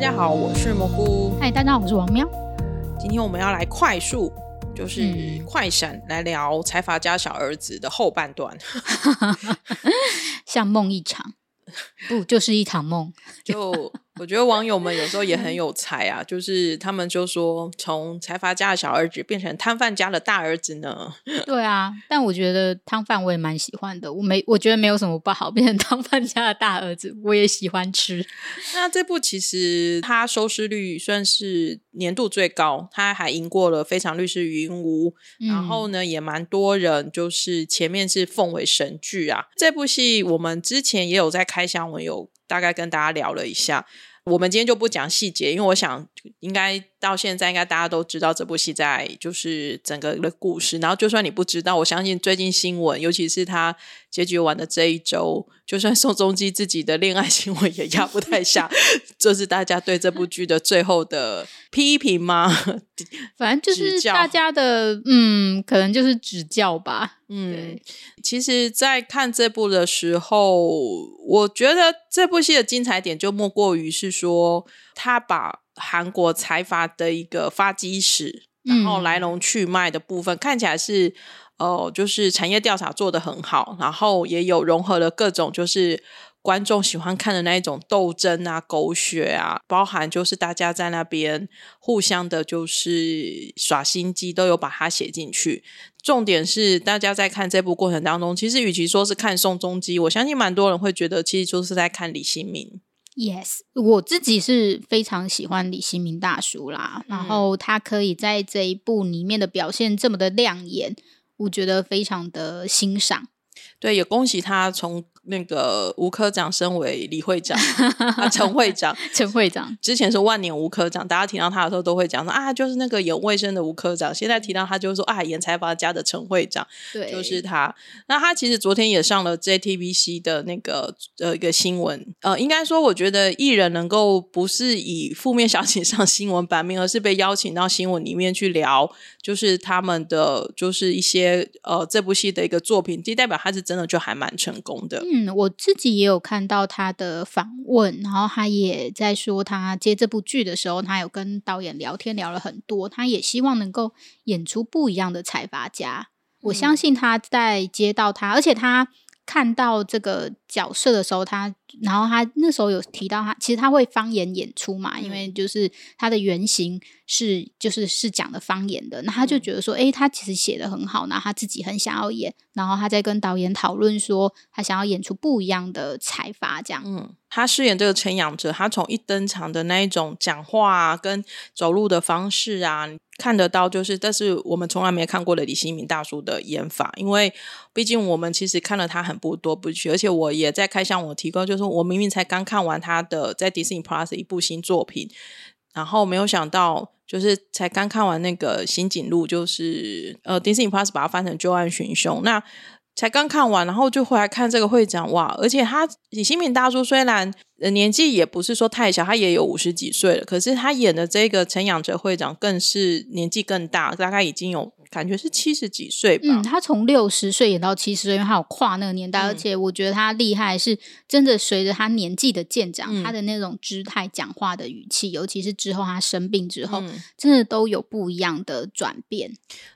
家好，我是蘑菇。嗨，大家好，我是王喵。今天我们要来快速，就是快闪来聊财阀家小儿子的后半段，像梦一场，不就是一场梦？就。我觉得网友们有时候也很有才啊，就是他们就说，从财阀家的小儿子变成摊贩家的大儿子呢。对啊，但我觉得摊贩我也蛮喜欢的，我没我觉得没有什么不好，变成摊贩家的大儿子我也喜欢吃。那这部其实它收视率算是年度最高，它还赢过了《非常律师禹英禑》，然后呢也蛮多人就是前面是奉为神剧啊。这部戏我们之前也有在开箱文有大概跟大家聊了一下。我们今天就不讲细节，因为我想应该到现在应该大家都知道这部戏在就是整个的故事。然后就算你不知道，我相信最近新闻，尤其是他结局完的这一周，就算宋仲基自己的恋爱新闻也压不太下，这是大家对这部剧的最后的批评吗？反正就是大家的嗯，可能就是指教吧。嗯，其实，在看这部的时候，我觉得这部戏的精彩点就莫过于是说，他把韩国财阀的一个发迹史，然后来龙去脉的部分，嗯、看起来是哦、呃，就是产业调查做得很好，然后也有融合了各种就是。观众喜欢看的那一种斗争啊、狗血啊，包含就是大家在那边互相的，就是耍心机，都有把它写进去。重点是，大家在看这部过程当中，其实与其说是看宋仲基，我相信蛮多人会觉得，其实就是在看李新民。Yes，我自己是非常喜欢李新民大叔啦，然后他可以在这一部里面的表现这么的亮眼，我觉得非常的欣赏。对，也恭喜他从。那个吴科长升为李会长，啊，陈会长，陈会长之前是万年吴科长，大家提到他的时候都会讲说啊，就是那个演卫生的吴科长。现在提到他，就是说啊，演财阀家的陈会长，对，就是他。那他其实昨天也上了 JTBC 的那个呃一个新闻，呃，应该说，我觉得艺人能够不是以负面消息上新闻版面，而是被邀请到新闻里面去聊，就是他们的就是一些呃这部戏的一个作品，这代表他是真的就还蛮成功的。嗯，我自己也有看到他的访问，然后他也在说，他接这部剧的时候，他有跟导演聊天聊了很多，他也希望能够演出不一样的财阀家。我相信他在接到他，而且他看到这个角色的时候，他。然后他那时候有提到他，其实他会方言演出嘛，因为就是他的原型是就是是讲的方言的，那他就觉得说，诶，他其实写的很好，然后他自己很想要演，然后他在跟导演讨论说，他想要演出不一样的才法这样。嗯，他饰演这个陈养哲，他从一登场的那一种讲话啊，跟走路的方式啊。看得到，就是，但是我们从来没看过的李新民大叔的演法，因为毕竟我们其实看了他很不多部剧，而且我也在开箱我提供，就是我明明才刚看完他的在 Disney Plus 一部新作品，然后没有想到，就是才刚看完那个新景路，就是呃 Disney Plus 把它翻成旧案寻凶，那才刚看完，然后就回来看这个会长哇，而且他李新民大叔虽然。年纪也不是说太小，他也有五十几岁了。可是他演的这个陈仰哲会长更是年纪更大，大概已经有感觉是七十几岁吧。嗯，他从六十岁演到七十岁，因为他有跨那个年代，嗯、而且我觉得他厉害是真的，随着他年纪的渐长，嗯、他的那种姿态、讲话的语气，尤其是之后他生病之后，嗯、真的都有不一样的转变。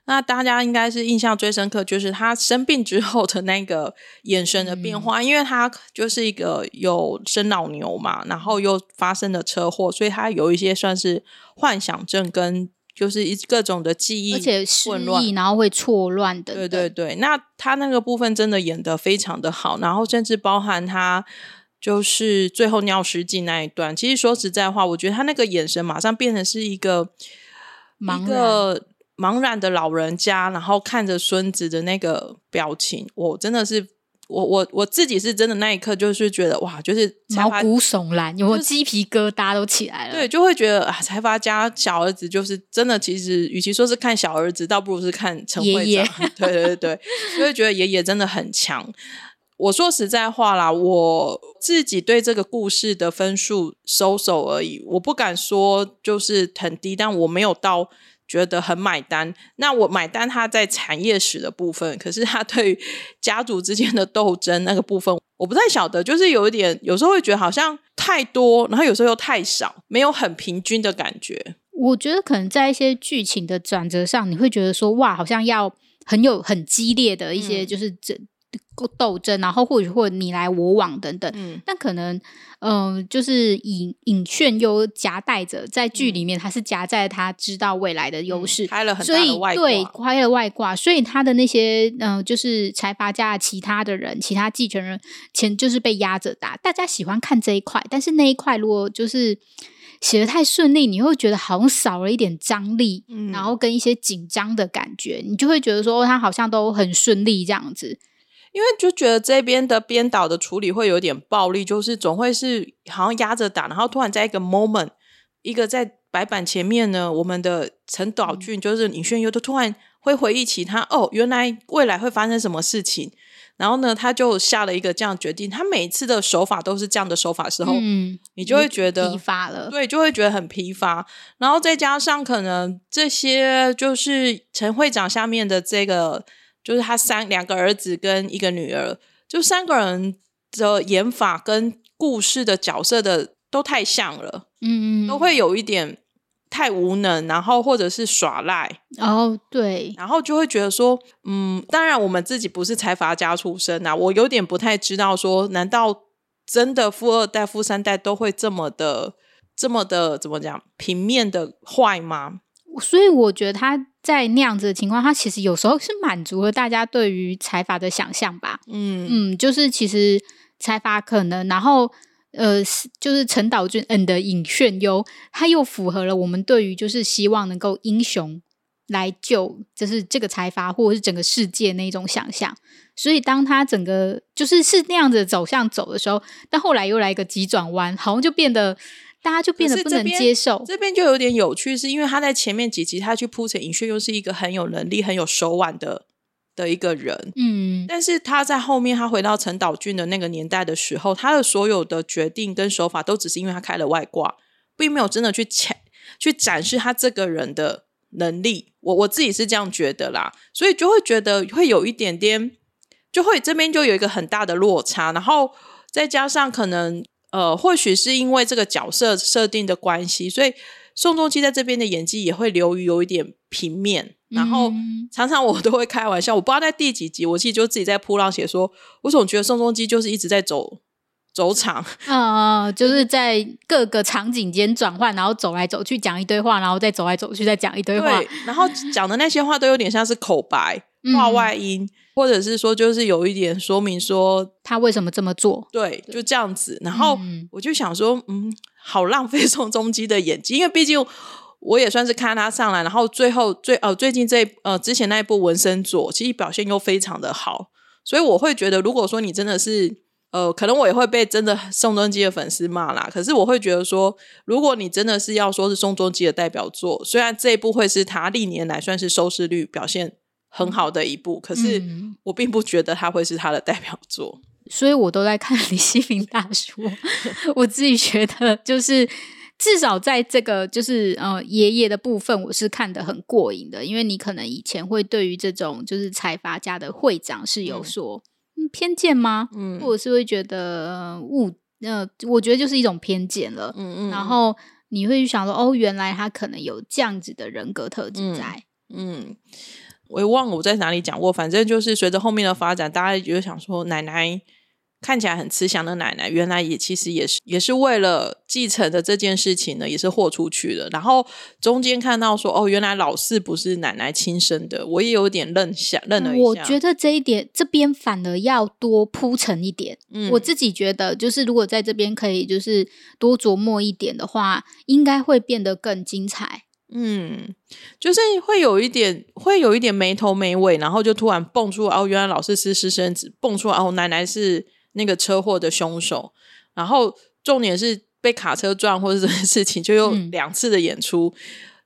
那大家应该是印象最深刻，就是他生病之后的那个眼神的变化，嗯、因为他就是一个有生老牛嘛，然后又发生了车祸，所以他有一些算是幻想症跟就是一各种的记忆，而且失忆，然后会错乱的。对对对，那他那个部分真的演的非常的好，然后甚至包含他就是最后尿失禁那一段。其实说实在话，我觉得他那个眼神马上变成是一个一个茫然的老人家，然后看着孙子的那个表情，我真的是。我我我自己是真的那一刻就是觉得哇，就是毛骨悚然，有鸡皮疙瘩都起来了。对，就会觉得啊，财阀家小儿子就是真的，其实与其说是看小儿子，倒不如是看陈会长。爷爷对对对对，就会觉得爷爷真的很强。我说实在话啦，我自己对这个故事的分数收手而已，我不敢说就是很低，但我没有到。觉得很买单，那我买单他在产业史的部分，可是他对于家族之间的斗争那个部分，我不太晓得，就是有一点，有时候会觉得好像太多，然后有时候又太少，没有很平均的感觉。我觉得可能在一些剧情的转折上，你会觉得说哇，好像要很有很激烈的一些就是这。嗯斗争，然后或者或者你来我往等等，嗯，但可能，嗯、呃，就是隐隐炫又夹带着在剧里面，他是夹在他知道未来的优势，开、嗯、了很大的外挂，所以对，开了外挂，所以他的那些，嗯、呃，就是财阀家的其他的人，其他继承人，钱就是被压着打。大家喜欢看这一块，但是那一块如果就是写的太顺利，你会觉得好像少了一点张力，嗯，然后跟一些紧张的感觉，你就会觉得说他好像都很顺利这样子。因为就觉得这边的编导的处理会有点暴力，就是总会是好像压着打，然后突然在一个 moment，一个在白板前面呢，我们的陈导俊就是尹炫优，都突然会回忆起他哦，原来未来会发生什么事情，然后呢，他就下了一个这样决定。他每次的手法都是这样的手法的时候，嗯，你就会觉得疲乏了，对，就会觉得很疲乏。然后再加上可能这些就是陈会长下面的这个。就是他三两个儿子跟一个女儿，就三个人的演法跟故事的角色的都太像了，嗯嗯，都会有一点太无能，然后或者是耍赖，哦，对，然后就会觉得说，嗯，当然我们自己不是财阀家出身啊，我有点不太知道说，难道真的富二代、富三代都会这么的、这么的怎么讲平面的坏吗？所以我觉得他。在那样子的情况，他其实有时候是满足了大家对于财阀的想象吧。嗯嗯，就是其实财阀可能，然后呃，就是陈导俊嗯的尹炫优，他又符合了我们对于就是希望能够英雄来救，就是这个财阀或者是整个世界那种想象。所以当他整个就是是那样子走向走的时候，但后来又来一个急转弯，好像就变得。大家就变得不能接受，这边就有点有趣，是因为他在前面几集他去铺陈尹炫又是一个很有能力、很有手腕的的一个人，嗯，但是他在后面他回到陈导俊的那个年代的时候，他的所有的决定跟手法都只是因为他开了外挂，并没有真的去展去展示他这个人的能力。我我自己是这样觉得啦，所以就会觉得会有一点点，就会这边就有一个很大的落差，然后再加上可能。呃，或许是因为这个角色设定的关系，所以宋仲基在这边的演技也会流于有一点平面。然后常常我都会开玩笑，我不知道在第几集，我其实就自己在铺浪写说，我总觉得宋仲基就是一直在走走场，呃，就是在各个场景间转换，然后走来走去讲一堆话，然后再走来走去再讲一堆话，然后讲的那些话都有点像是口白。话外音，嗯，或者是说，就是有一点说明说他为什么这么做，对，就这样子。然后我就想说，嗯，好浪费 宋仲基的演技，因为毕竟我也算是看他上来，然后最后最呃最近这呃之前那一部《纹身左》，其实表现又非常的好，所以我会觉得，如果说你真的是呃，可能我也会被真的宋仲基的粉丝骂啦。可是我会觉得说，如果你真的是要说是宋仲基的代表作，虽然这一部会是他历年来算是收视率表现。很好的一部，可是我并不觉得他会是他的代表作，嗯、所以我都在看李西民大叔。我自己觉得，就是至少在这个就是呃爷爷的部分，我是看得很过瘾的。因为你可能以前会对于这种就是财阀家的会长是有所、嗯、偏见吗？嗯，或者是会觉得误呃，我觉得就是一种偏见了。嗯嗯，然后你会想说，哦，原来他可能有这样子的人格特质在，嗯。嗯我也忘了我在哪里讲过，反正就是随着后面的发展，大家就想说奶奶看起来很慈祥的奶奶，原来也其实也是也是为了继承的这件事情呢，也是豁出去了。然后中间看到说，哦，原来老四不是奶奶亲生的，我也有点愣下愣了一下。我觉得这一点这边反而要多铺陈一点。嗯，我自己觉得，就是如果在这边可以就是多琢磨一点的话，应该会变得更精彩。嗯，就是会有一点，会有一点没头没尾，然后就突然蹦出哦，原来老师是私生子，蹦出哦，奶奶是。那个车祸的凶手，然后重点是被卡车撞或者这件事情，就有两次的演出。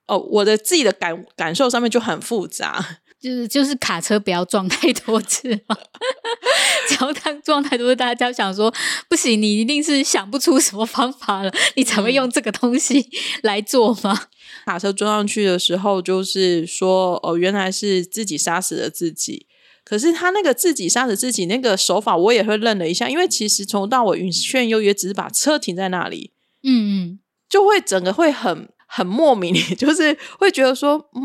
嗯、哦，我的自己的感感受上面就很复杂，就是就是卡车不要撞太多次嘛，只要他撞太多次，大家想说不行，你一定是想不出什么方法了，你才会用这个东西来做吗？嗯、卡车撞上去的时候，就是说哦，原来是自己杀死了自己。可是他那个自己杀死自己那个手法，我也会愣了一下，因为其实从头到尾，允炫优也只是把车停在那里，嗯嗯，就会整个会很很莫名，就是会觉得说，嗯，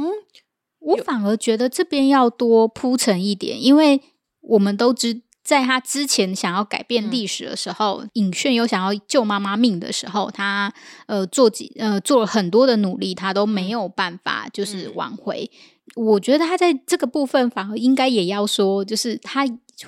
我反而觉得这边要多铺陈一点，因为我们都知，在他之前想要改变历史的时候，尹、嗯、炫有想要救妈妈命的时候，他呃做几呃做了很多的努力，他都没有办法就是挽回。嗯我觉得他在这个部分反而应该也要说，就是他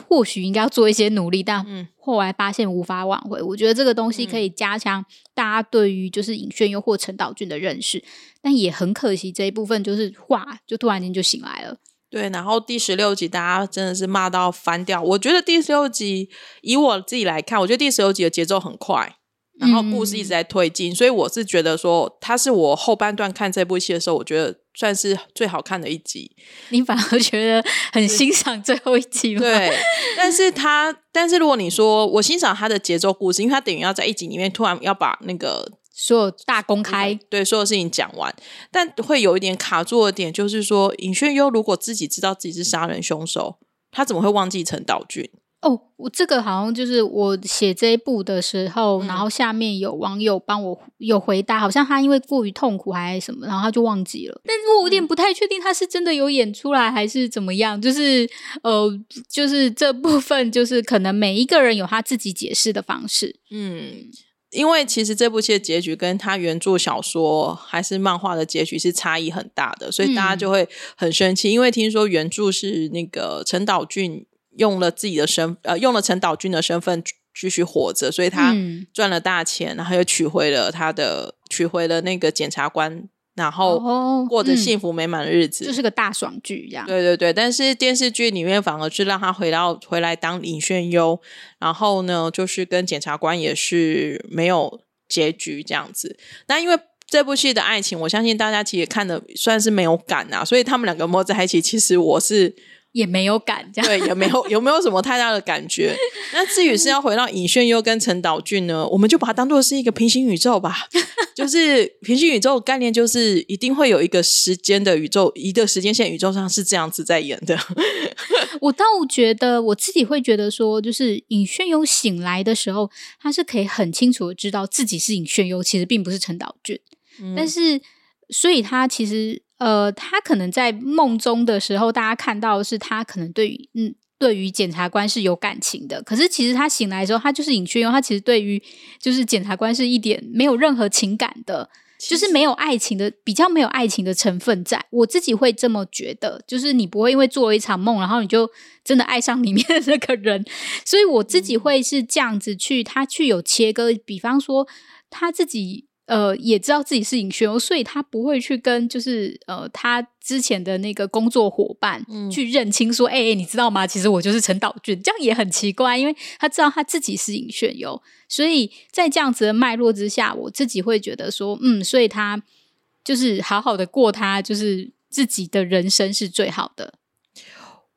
或许应该要做一些努力，但后来发现无法挽回。我觉得这个东西可以加强大家对于就是尹炫优或陈岛俊的认识，但也很可惜这一部分就是哇，就突然间就醒来了。对，然后第十六集大家真的是骂到翻掉。我觉得第十六集以我自己来看，我觉得第十六集的节奏很快。然后故事一直在推进，嗯，所以我是觉得说，它是我后半段看这部戏的时候，我觉得算是最好看的一集。你反而觉得很欣赏最后一集吗？对，但是他，但是如果你说我欣赏他的节奏故事，因为他等于要在一集里面突然要把那个所有大公开，对所有事情讲完，但会有一点卡住的点，就是说尹炫优如果自己知道自己是杀人凶手，他怎么会忘记陈道俊？哦，我这个好像就是我写这一部的时候，嗯，然后下面有网友帮我有回答，好像他因为过于痛苦还是什么，然后他就忘记了。但是我有点不太确定他是真的有演出来还是怎么样。就是呃，就是这部分就是可能每一个人有他自己解释的方式。嗯，因为其实这部戏的结局跟他原著小说还是漫画的结局是差异很大的，所以大家就会很生气，嗯，因为听说原著是那个陈岛俊。用了自己的身呃，用了陈岛君的身份继续活着，所以他赚了大钱，嗯、然后又娶回了他的娶回了那个检察官，然后过着幸福美满的日子，就、哦嗯、是个大爽剧一样。对对对，但是电视剧里面反而是让他回到回来当尹炫优，然后呢，就是跟检察官也是没有结局这样子。那因为这部戏的爱情，我相信大家其实看的算是没有感啊，所以他们两个摸在一起，其实我是。也没有感这样，对，也没有 有没有什么太大的感觉。那至于是要回到尹炫优跟陈岛俊呢，我们就把它当做是一个平行宇宙吧。就是平行宇宙概念，就是一定会有一个时间的宇宙，一个时间线宇宙上是这样子在演的。我倒觉得我自己会觉得说，就是尹炫优醒来的时候，他是可以很清楚的知道自己是尹炫优，其实并不是陈岛俊。嗯。但是，所以他其实。呃，他可能在梦中的时候，大家看到的是他可能对于嗯，对于检察官是有感情的。可是其实他醒来的时候，他就是尹炫优，他其实对于就是检察官是一点没有任何情感的，就是没有爱情的，比较没有爱情的成分在。我自己会这么觉得，就是你不会因为做了一场梦，然后你就真的爱上里面的那个人。所以我自己会是这样子去，他去有切割，比方说他自己。呃，也知道自己是尹炫优，所以他不会去跟就是呃他之前的那个工作伙伴去认清说，哎、嗯、哎、欸，你知道吗？其实我就是陈岛俊，这样也很奇怪，因为他知道他自己是尹炫优，所以在这样子的脉络之下，我自己会觉得说，嗯，所以他就是好好的过他就是自己的人生是最好的。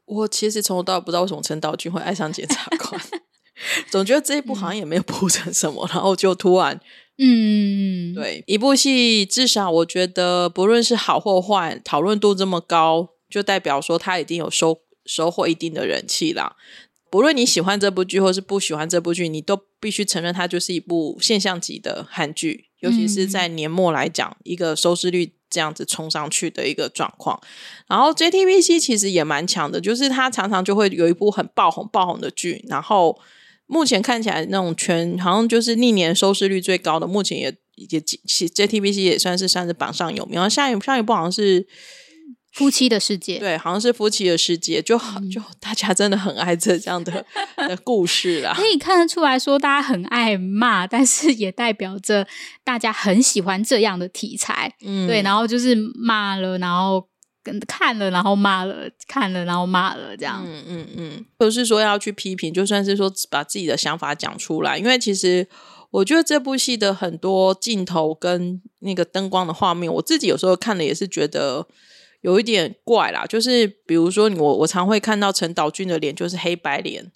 我其实从头到尾不知道为什么陈岛俊会爱上检察官，总觉得这一部好像也没有铺成什么，嗯、然后就突然。嗯，对，一部戏至少我觉得不论是好或坏，讨论度这么高，就代表说它一定有收收获一定的人气啦。不论你喜欢这部剧或是不喜欢这部剧，你都必须承认它就是一部现象级的韩剧，尤其是在年末来讲，一个收视率这样子冲上去的一个状况。然后 JTBC 其实也蛮强的，就是它常常就会有一部很爆红爆红的剧，然后。目前看起来那种全好像就是历年收视率最高的，目前也也其 JTBC 也算是算是榜上有名。然后下一下一部好像是。夫妻的世界，对，好像是夫妻的世界，就好，就大家真的很爱这这样的 的故事啦。可以看得出来说，大家很爱骂，但是也代表着大家很喜欢这样的题材。嗯，对，然后就是骂了，然后跟看了，然后骂了，看了，然后骂了，这样。嗯嗯嗯，不是说要去批评，就算是说把自己的想法讲出来，因为其实我觉得这部戏的很多镜头跟那个灯光的画面，我自己有时候看了也是觉得。有一点怪啦，就是比如说我我常会看到陈岛俊的脸，就是黑白脸，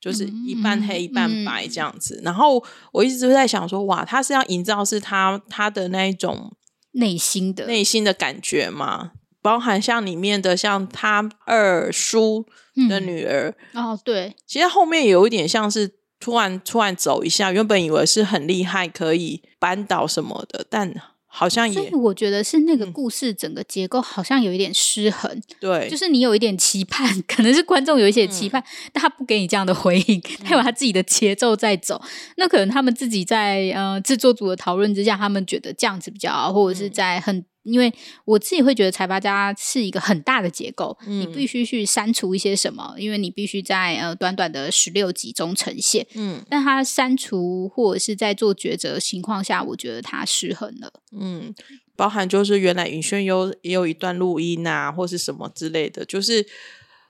就是一半黑一半白这样子。嗯嗯、然后我一直都在想说，哇，他是要营造是他他的那一种内心的内心的感觉嘛？包含像里面的像他二叔的女儿、嗯、哦，对，其实后面有一点像是突然突然走一下，原本以为是很厉害，可以扳倒什么的，但。好像也，所以我觉得是那个故事整个结构好像有一点失衡。嗯、对，就是你有一点期盼，可能是观众有一些期盼，嗯、但他不给你这样的回应，他有他自己的节奏在走。嗯、那可能他们自己在呃制作组的讨论之下，他们觉得这样子比较好，或者是在很。因为我自己会觉得财阀家是一个很大的结构，嗯、你必须去删除一些什么，因为你必须在呃短短的十六集中呈现。嗯，但它删除或者是在做抉择的情况下，我觉得它失衡了。嗯，包含就是原来尹宣优也有一段录音啊，或是什么之类的，就是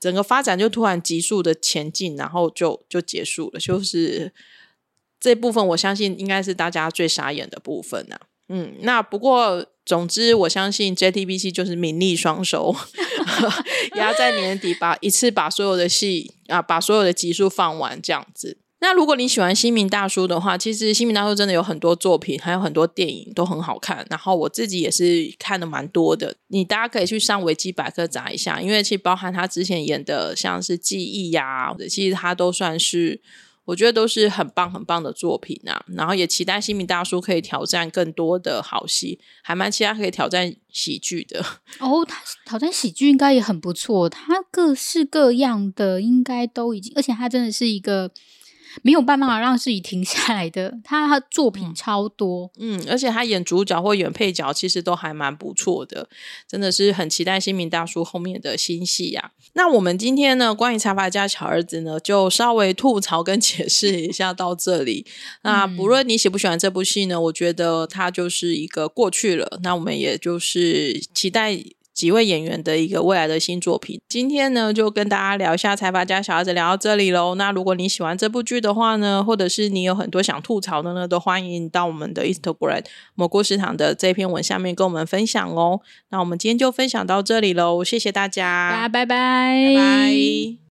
整个发展就突然急速的前进，然后就就结束了。就是这部分，我相信应该是大家最傻眼的部分啊。嗯，那不过。总之，我相信 JTBC 就是名利双收，也要在年底把一次把所有的戏啊，把所有的集数放完这样子。那如果你喜欢新民大叔的话，其实新民大叔真的有很多作品，还有很多电影都很好看。然后我自己也是看的蛮多的，你大家可以去上维基百科查一下，因为其实包含他之前演的像是记忆呀，其实他都算是。我觉得都是很棒很棒的作品啊，然后也期待新民大叔可以挑战更多的好戏，还蛮期待可以挑战喜剧的。哦，他挑战喜剧应该也很不错，他各式各样的应该都已经，而且他真的是一个。没有办法让自己停下来的，他他作品超多，嗯，而且他演主角或演配角，其实都还蛮不错的，真的是很期待新民大叔后面的新戏呀、啊。那我们今天呢，关于财阀家小儿子呢，就稍微吐槽跟 解释一下到这里。那不论你喜不喜欢这部戏呢，我觉得它就是一个过去了。那我们也就是期待。几位演员的一个未来的新作品，今天呢就跟大家聊一下《财阀家小孩子》，聊到这里喽。那如果你喜欢这部剧的话呢，或者是你有很多想吐槽的呢，都欢迎到我们的 Instagram 蘑菇食堂的这篇文下面跟我们分享哦。那我们今天就分享到这里喽，谢谢大家，大家拜拜，拜拜。